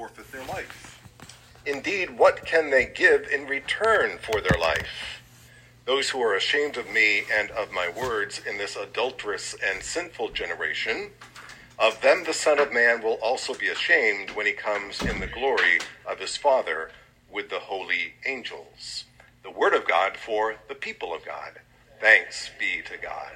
forfeit their life. Indeed, what can they give in return for their life? Those who are ashamed of me and of my words in this adulterous and sinful generation, of them the Son of Man will also be ashamed when he comes in the glory of his Father with the holy angels. The word of God for the people of God. Thanks be to God.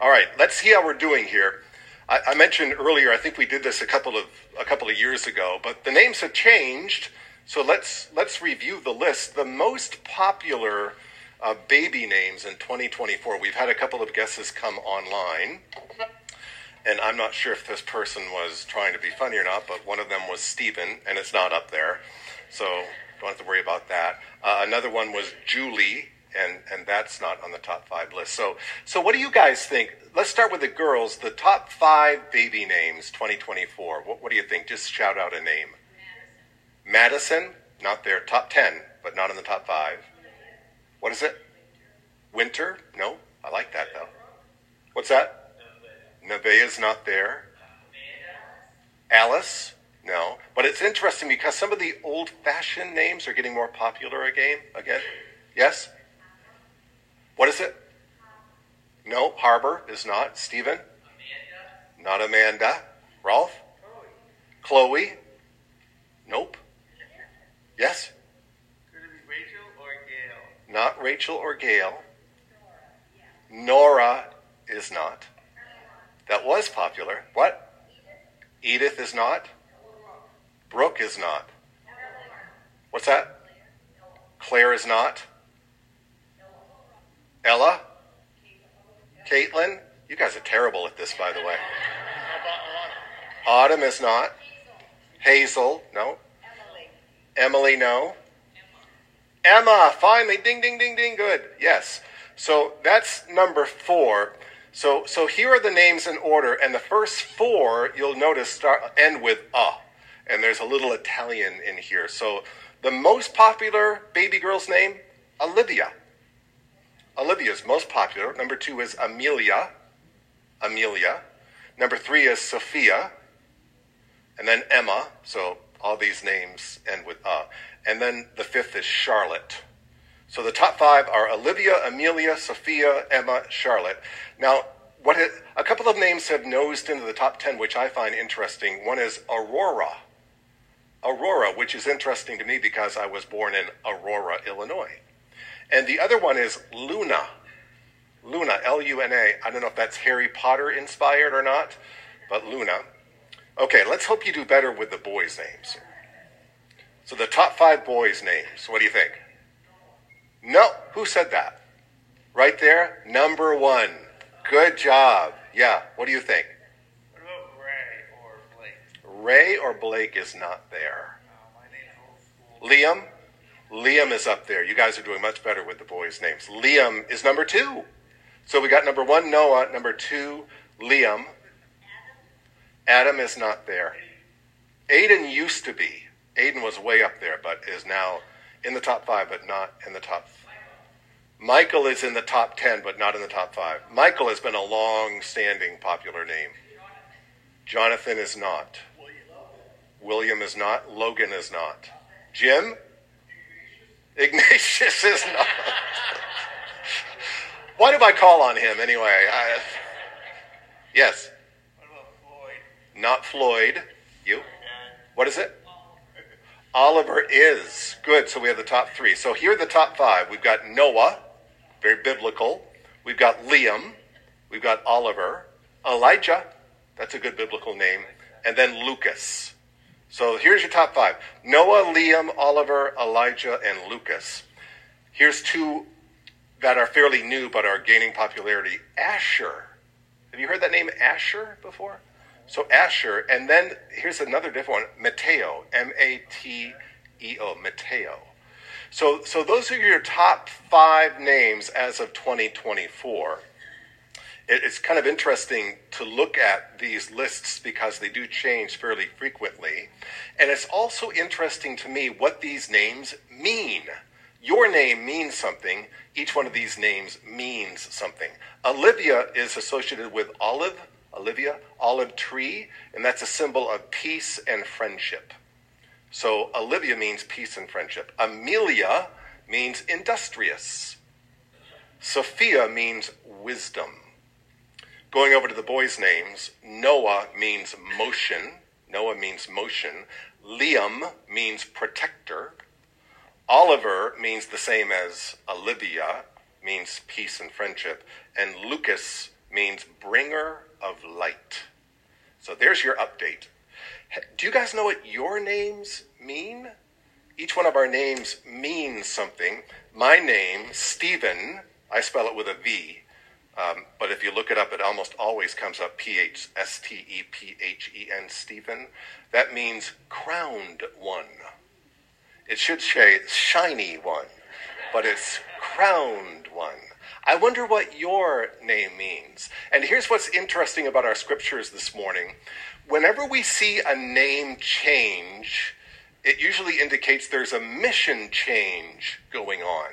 All right, let's see how we're doing here. I, I, mentioned earlier, I think we did this a couple of a couple of years ago, but the names have changed. So let's let's review the list. The most popular uh, baby names in 2024. We've had a couple of guesses come online, and I'm not sure if this person was trying to be funny or not, but one of them was Stephen, and it's not up there, so don't have to worry about that. Uh, another one was Julie, and and that's not on the top five list. So so what do you guys think? Let's start with the girls. The top five baby names 2024. What what do you think? Just shout out a name. Madison, Madison not there. Top ten, but not in the top five. What is it? Winter? No, I like that though. What's that? Nevaeh's not there. Alice? No. But it's interesting because some of the old fashioned names are getting more popular again. Again? Yes? What is it? No, Harbor is not. Stephen? Amanda. Not Amanda. Rolf? Chloe. Chloe? Nope. Yes? Could it be Rachel or Gail? Not Rachel or Gail. Nora is not. That was popular. What? Edith is not. Brooke is not. What's that? Claire is not. Ella? Caitlin? You guys are terrible at this, by the way. Autumn is not. Hazel? No. Emily, no. Emma, finally, ding, ding, ding, ding, good. Yes. So that's number four. So, so here are the names in order, and the first four you'll notice start end with "a," and there's a little Italian in here. So the most popular baby girl's name, Olivia. Olivia's most popular. Number two is Amelia. Amelia. Number three is Sophia. And then Emma. So all these names end with "a," and then the fifth is Charlotte. So the top five are Olivia, Amelia, Sophia, Emma, Charlotte. Now, what a couple of names have nosed into the top 10, which I find interesting. One is Aurora. Aurora, which is interesting to me because I was born in Aurora, Illinois. And the other one is Luna. Luna, L U N A. I don't know if that's Harry Potter inspired or not, but Luna. Okay, let's hope you do better with the boys' names. So the top five boys' names, what do you think? No, who said that? Right there, number one. Good job. Yeah, what do you think? What about Ray or Blake? Ray or Blake is not there. Uh, Liam? Liam is up there. You guys are doing much better with the boys' names. Liam is number two. So we got number one, Noah. Number two, Liam. Adam is not there. Aiden used to be. Aiden was way up there, but is now in the top five, but not in the top. Michael is in the top 10, but not in the top five. Michael has been a long standing popular name. Jonathan is not. William is not. Logan is not. Jim? Ignatius is not. Why do I call on him anyway? I, yes. What about Floyd? Not Floyd. You? What is it? Oliver is. Good. So we have the top three. So here are the top five. We've got Noah, very biblical. We've got Liam. We've got Oliver. Elijah. That's a good biblical name. And then Lucas. So here's your top five Noah, Liam, Oliver, Elijah, and Lucas. Here's two that are fairly new but are gaining popularity Asher. Have you heard that name Asher before? So Asher, and then here's another different one, Mateo, M A T E O, Mateo. So, so those are your top five names as of 2024. It, it's kind of interesting to look at these lists because they do change fairly frequently. And it's also interesting to me what these names mean. Your name means something. Each one of these names means something. Olivia is associated with olive, Olivia, olive tree, and that's a symbol of peace and friendship. So Olivia means peace and friendship. Amelia means industrious. Sophia means wisdom. Going over to the boys' names, Noah means motion. Noah means motion. Liam means protector. Oliver means the same as Olivia, means peace and friendship. And Lucas means bringer of light. So there's your update. Do you guys know what your names mean? Each one of our names means something. My name, Stephen, I spell it with a V. Um, but if you look it up, it almost always comes up P H S T E P H E N, Stephen. That means crowned one. It should say shiny one, but it's crowned one. I wonder what your name means. And here's what's interesting about our scriptures this morning. Whenever we see a name change, it usually indicates there's a mission change going on.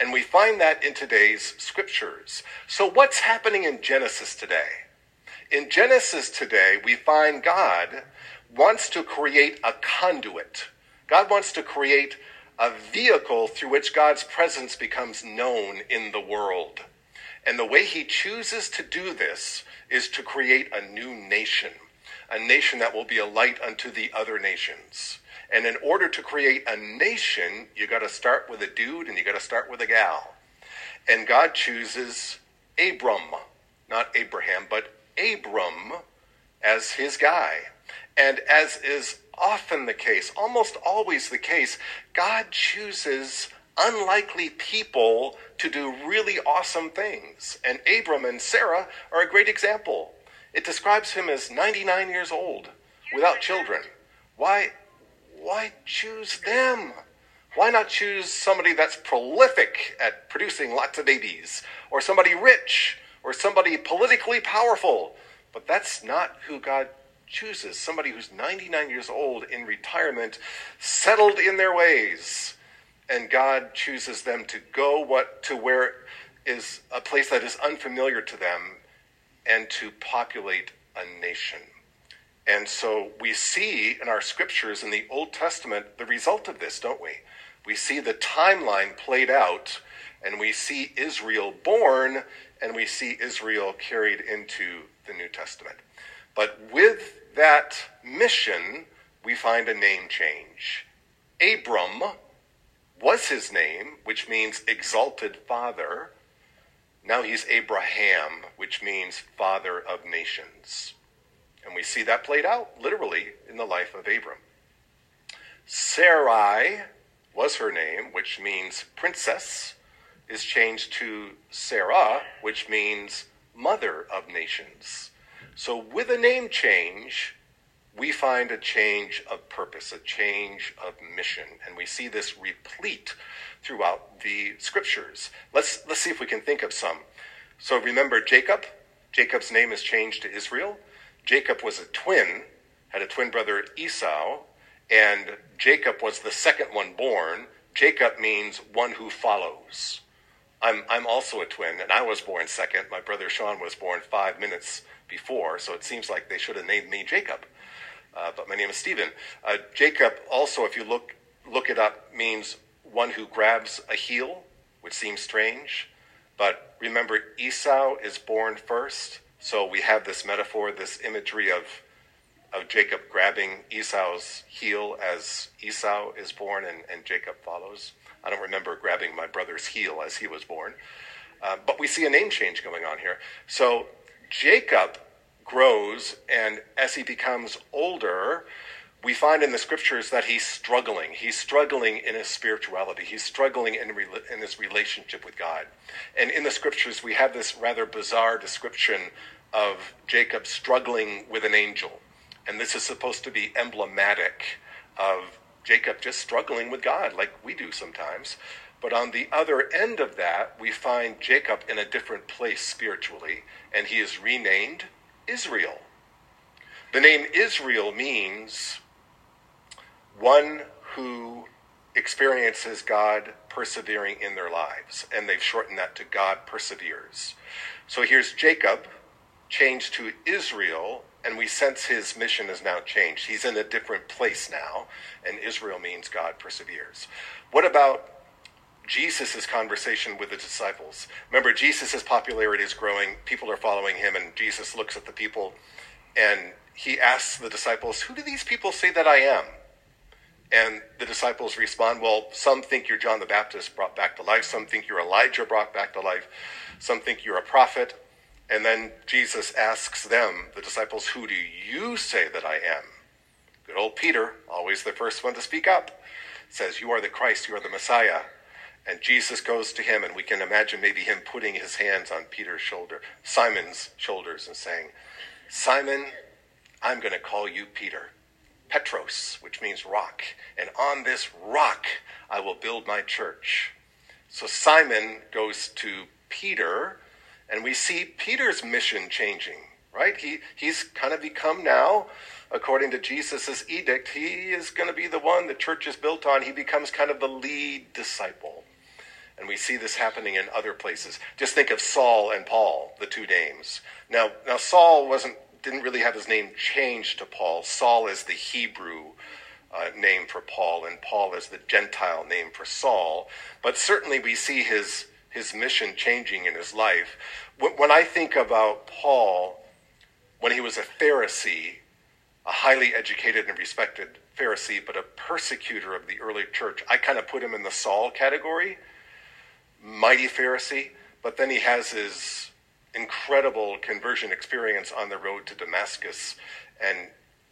And we find that in today's scriptures. So, what's happening in Genesis today? In Genesis today, we find God wants to create a conduit. God wants to create a vehicle through which God's presence becomes known in the world. And the way he chooses to do this is to create a new nation, a nation that will be a light unto the other nations. And in order to create a nation, you got to start with a dude and you got to start with a gal. And God chooses Abram, not Abraham, but Abram as his guy. And as is often the case, almost always the case, God chooses unlikely people to do really awesome things. And Abram and Sarah are a great example. It describes him as 99 years old without children. Why, why choose them? Why not choose somebody that's prolific at producing lots of babies, or somebody rich, or somebody politically powerful? But that's not who God chooses somebody who's 99 years old in retirement, settled in their ways, and God chooses them to go what to where is a place that is unfamiliar to them and to populate a nation. And so we see in our scriptures in the Old Testament the result of this, don't we? We see the timeline played out, and we see Israel born, and we see Israel carried into the New Testament. But with that mission, we find a name change. Abram was his name, which means exalted father. Now he's Abraham, which means father of nations. And we see that played out literally in the life of Abram. Sarai was her name, which means princess, is changed to Sarah, which means mother of nations. So, with a name change, we find a change of purpose, a change of mission, and we see this replete throughout the scriptures. Let's let's see if we can think of some. So remember Jacob. Jacob's name is changed to Israel. Jacob was a twin, had a twin brother Esau, and Jacob was the second one born. Jacob means one who follows. I'm I'm also a twin, and I was born second. My brother Sean was born five minutes before, so it seems like they should have named me Jacob. Uh, but my name is Stephen. Uh, Jacob also, if you look look it up, means one who grabs a heel, which seems strange. But remember, Esau is born first, so we have this metaphor, this imagery of of Jacob grabbing Esau's heel as Esau is born and, and Jacob follows. I don't remember grabbing my brother's heel as he was born. Uh, but we see a name change going on here. So Jacob grows, and as he becomes older, we find in the scriptures that he's struggling. He's struggling in his spirituality. He's struggling in, in his relationship with God. And in the scriptures, we have this rather bizarre description of Jacob struggling with an angel. And this is supposed to be emblematic of Jacob just struggling with God, like we do sometimes. But on the other end of that, we find Jacob in a different place spiritually, and he is renamed Israel. The name Israel means one who experiences God persevering in their lives, and they've shortened that to God perseveres. So here's Jacob changed to Israel, and we sense his mission has now changed. He's in a different place now, and Israel means God perseveres. What about Jesus' conversation with the disciples? Remember, Jesus' popularity is growing, people are following him, and Jesus looks at the people and he asks the disciples, Who do these people say that I am? And the disciples respond, Well, some think you're John the Baptist brought back to life, some think you're Elijah brought back to life, some think you're a prophet. And then Jesus asks them, the disciples, Who do you say that I am? Good old Peter, always the first one to speak up, says, You are the Christ, you are the Messiah. And Jesus goes to him, and we can imagine maybe him putting his hands on Peter's shoulder, Simon's shoulders, and saying, Simon, I'm going to call you Peter. Petros, which means rock. And on this rock I will build my church. So Simon goes to Peter, and we see Peter's mission changing, right? He, he's kind of become now, according to Jesus' edict, he is going to be the one the church is built on. He becomes kind of the lead disciple. And we see this happening in other places. Just think of Saul and Paul, the two names. Now, now Saul wasn't didn't really have his name changed to Paul. Saul is the Hebrew uh, name for Paul, and Paul is the Gentile name for Saul. But certainly we see his his mission changing in his life. When I think about Paul, when he was a Pharisee, a highly educated and respected Pharisee, but a persecutor of the early church, I kind of put him in the Saul category. Mighty Pharisee, but then he has his incredible conversion experience on the road to Damascus. And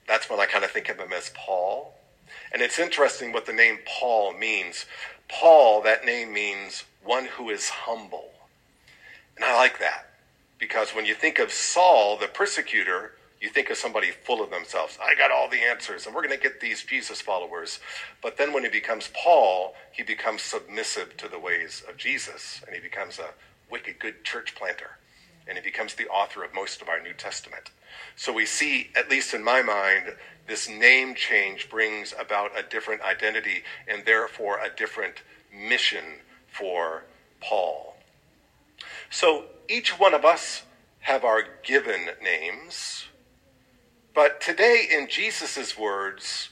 that's when I kind of think of him as Paul. And it's interesting what the name Paul means. Paul, that name means one who is humble. And I like that because when you think of Saul, the persecutor, you think of somebody full of themselves. I got all the answers, and we're going to get these Jesus followers. But then when he becomes Paul, he becomes submissive to the ways of Jesus, and he becomes a wicked good church planter and he becomes the author of most of our New Testament. So we see, at least in my mind, this name change brings about a different identity and therefore a different mission for Paul. So each one of us have our given names, but today in Jesus' words,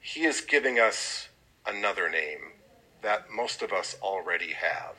he is giving us another name that most of us already have.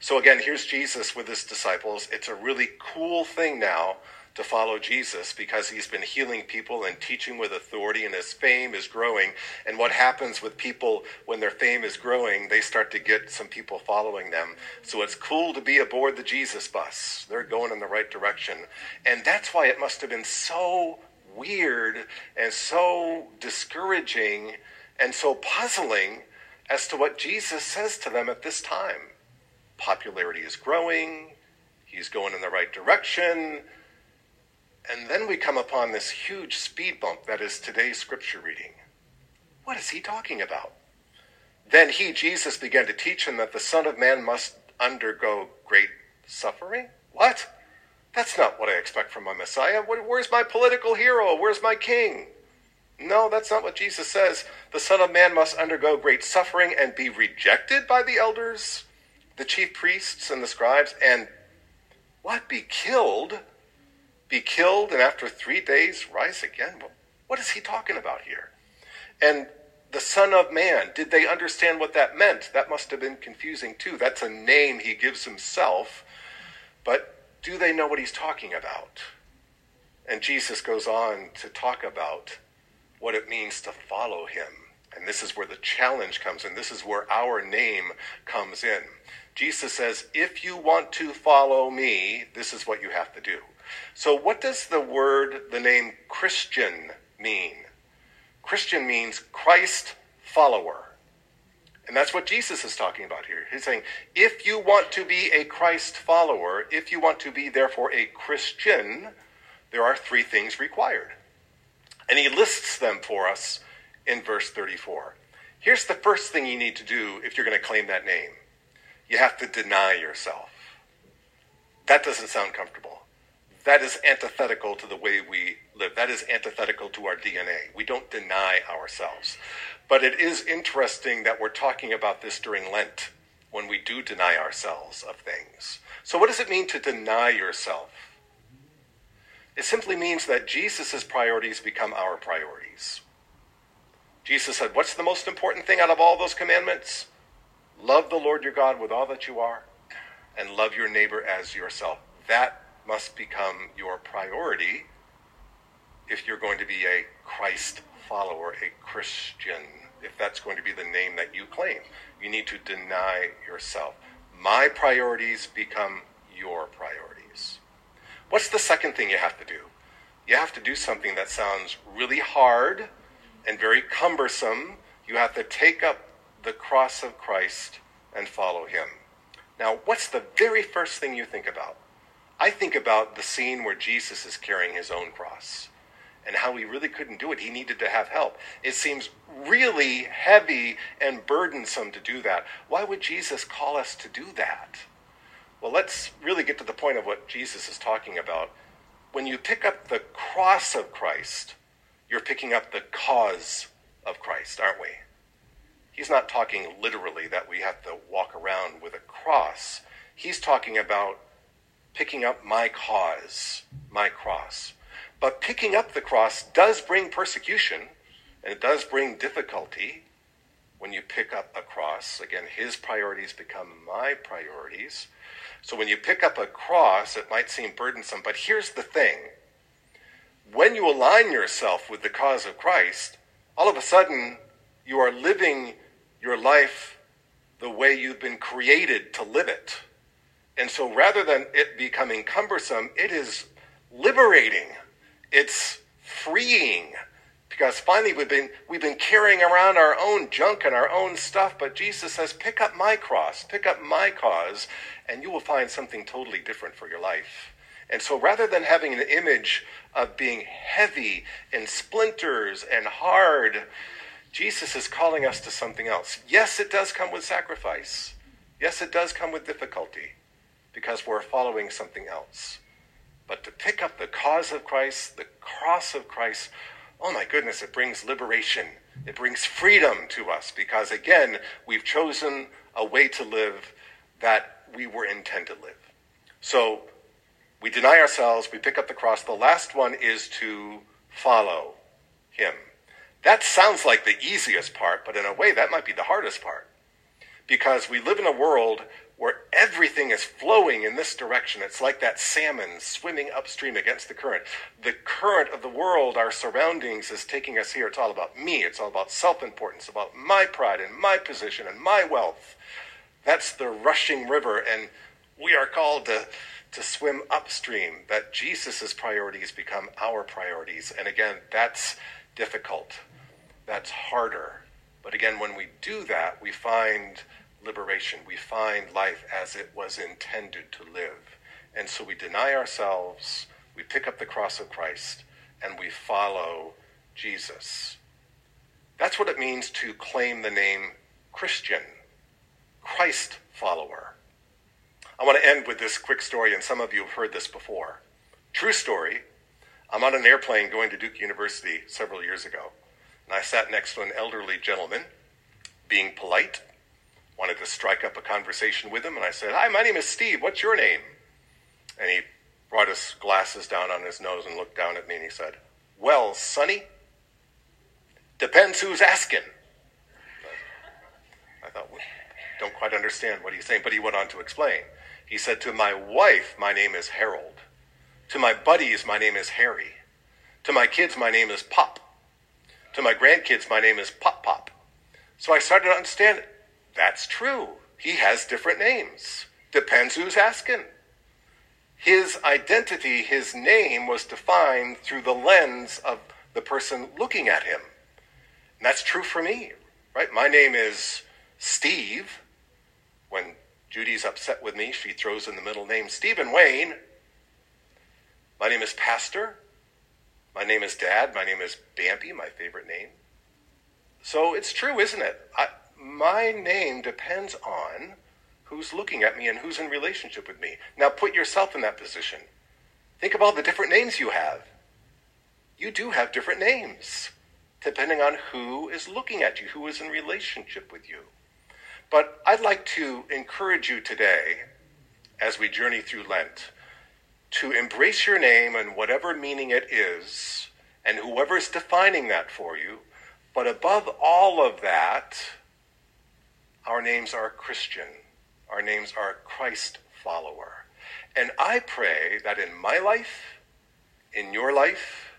So again, here's Jesus with his disciples. It's a really cool thing now to follow Jesus because he's been healing people and teaching with authority, and his fame is growing. And what happens with people when their fame is growing, they start to get some people following them. So it's cool to be aboard the Jesus bus. They're going in the right direction. And that's why it must have been so weird and so discouraging and so puzzling as to what Jesus says to them at this time popularity is growing, he's going in the right direction. And then we come upon this huge speed bump that is today's scripture reading. What is he talking about? Then he, Jesus, began to teach him that the Son of Man must undergo great suffering. What? That's not what I expect from my Messiah. Where's my political hero? Where's my king? No, that's not what Jesus says. The Son of Man must undergo great suffering and be rejected by the elders the chief priests and the scribes, and what? Be killed? Be killed and after three days rise again? What is he talking about here? And the Son of Man, did they understand what that meant? That must have been confusing too. That's a name he gives himself, but do they know what he's talking about? And Jesus goes on to talk about what it means to follow him. And this is where the challenge comes in. This is where our name comes in. Jesus says, if you want to follow me, this is what you have to do. So, what does the word, the name Christian mean? Christian means Christ follower. And that's what Jesus is talking about here. He's saying, if you want to be a Christ follower, if you want to be, therefore, a Christian, there are three things required. And he lists them for us in verse 34. Here's the first thing you need to do if you're going to claim that name you have to deny yourself. That doesn't sound comfortable. That is antithetical to the way we live. That is antithetical to our DNA. We don't deny ourselves. But it is interesting that we're talking about this during Lent when we do deny ourselves of things. So, what does it mean to deny yourself? It simply means that Jesus' priorities become our priorities. Jesus said, What's the most important thing out of all those commandments? Love the Lord your God with all that you are, and love your neighbor as yourself. That must become your priority if you're going to be a Christ follower, a Christian, if that's going to be the name that you claim. You need to deny yourself. My priorities become your priorities. What's the second thing you have to do? You have to do something that sounds really hard and very cumbersome. You have to take up the cross of Christ and follow him. Now, what's the very first thing you think about? I think about the scene where Jesus is carrying his own cross and how he really couldn't do it. He needed to have help. It seems really heavy and burdensome to do that. Why would Jesus call us to do that? Well, let's really get to the point of what Jesus is talking about. When you pick up the cross of Christ, you're picking up the cause of Christ, aren't we? He's not talking literally that we have to walk around with a cross. He's talking about picking up my cause, my cross. But picking up the cross does bring persecution and it does bring difficulty when you pick up a cross. Again, his priorities become my priorities. So when you pick up a cross, it might seem burdensome, but here's the thing. When you align yourself with the cause of Christ, all of a sudden you are living your life the way you've been created to live it. And so rather than it becoming cumbersome, it is liberating. It's freeing. Because finally we've been we've been carrying around our own junk and our own stuff but jesus says pick up my cross pick up my cause and you will find something totally different for your life. And so rather than having an image of being heavy and splinters and hard jesus is calling us to something else. Yes it does come with sacrifice. Yes it does come with difficulty because we're following something else but to pick up the cause of christ the cross of christ oh my goodness, it brings liberation. It brings freedom to us because, again, we've chosen a way to live that we were intended to live. So we deny ourselves, we pick up the cross. The last one is to follow Him. That sounds like the easiest part, but in a way, that might be the hardest part. Because we live in a world where everything is flowing in this direction. It's like that salmon swimming upstream against the current. The current of the world, our surroundings, is taking us here. It's all about me. It's all about self importance, about my pride and my position and my wealth. That's the rushing river, and we are called to, to swim upstream. That Jesus' priorities become our priorities. And again, that's difficult. That's harder. But again, when we do that, we find liberation. We find life as it was intended to live. And so we deny ourselves, we pick up the cross of Christ, and we follow Jesus. That's what it means to claim the name Christian, Christ follower. I want to end with this quick story, and some of you have heard this before. True story. I'm on an airplane going to Duke University several years ago, and I sat next to an elderly gentleman, being polite wanted to strike up a conversation with him, and I said, Hi, my name is Steve. What's your name? And he brought his glasses down on his nose and looked down at me and he said, Well, Sonny, depends who's asking. I thought, well, don't quite understand what he's saying, but he went on to explain. He said, To my wife, my name is Harold. To my buddies, my name is Harry. To my kids, my name is Pop. To my grandkids, my name is Pop Pop. So I started to understand it. That's true. He has different names. Depends who's asking. His identity, his name was defined through the lens of the person looking at him. And that's true for me, right? My name is Steve. When Judy's upset with me, she throws in the middle name Stephen Wayne. My name is Pastor. My name is Dad. My name is Bampy, my favorite name. So it's true, isn't it? I, my name depends on who's looking at me and who's in relationship with me. Now put yourself in that position. Think of all the different names you have. You do have different names depending on who is looking at you, who is in relationship with you. But I'd like to encourage you today as we journey through Lent to embrace your name and whatever meaning it is, and whoever's defining that for you. But above all of that, our names are Christian. Our names are Christ follower. And I pray that in my life, in your life,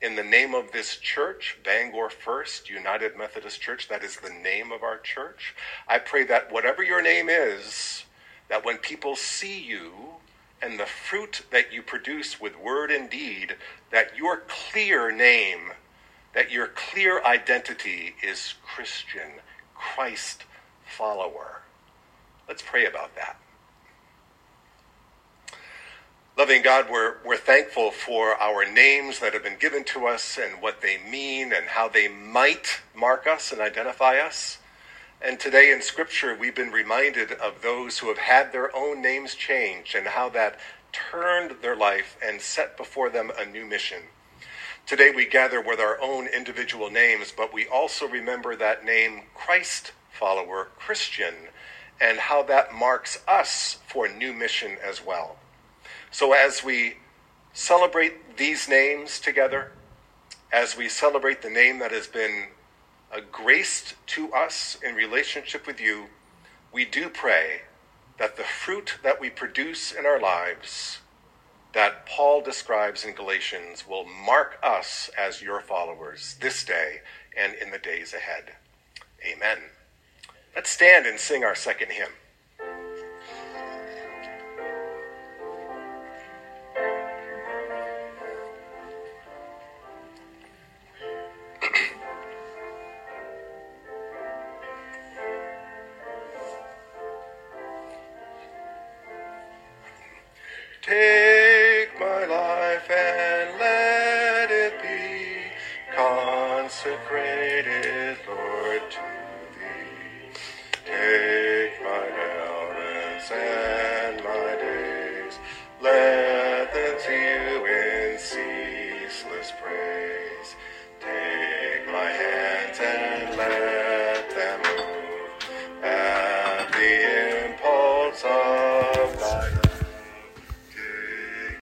in the name of this church, Bangor First United Methodist Church, that is the name of our church, I pray that whatever your name is, that when people see you and the fruit that you produce with word and deed, that your clear name, that your clear identity is Christian, Christ follower. Let's pray about that. Loving God, we're, we're thankful for our names that have been given to us and what they mean and how they might mark us and identify us. And today in Scripture, we've been reminded of those who have had their own names changed and how that turned their life and set before them a new mission. Today we gather with our own individual names, but we also remember that name Christ follower, Christian, and how that marks us for new mission as well. So as we celebrate these names together, as we celebrate the name that has been a grace to us in relationship with you, we do pray that the fruit that we produce in our lives, that Paul describes in Galatians, will mark us as your followers this day and in the days ahead. Amen. Let's stand and sing our second hymn.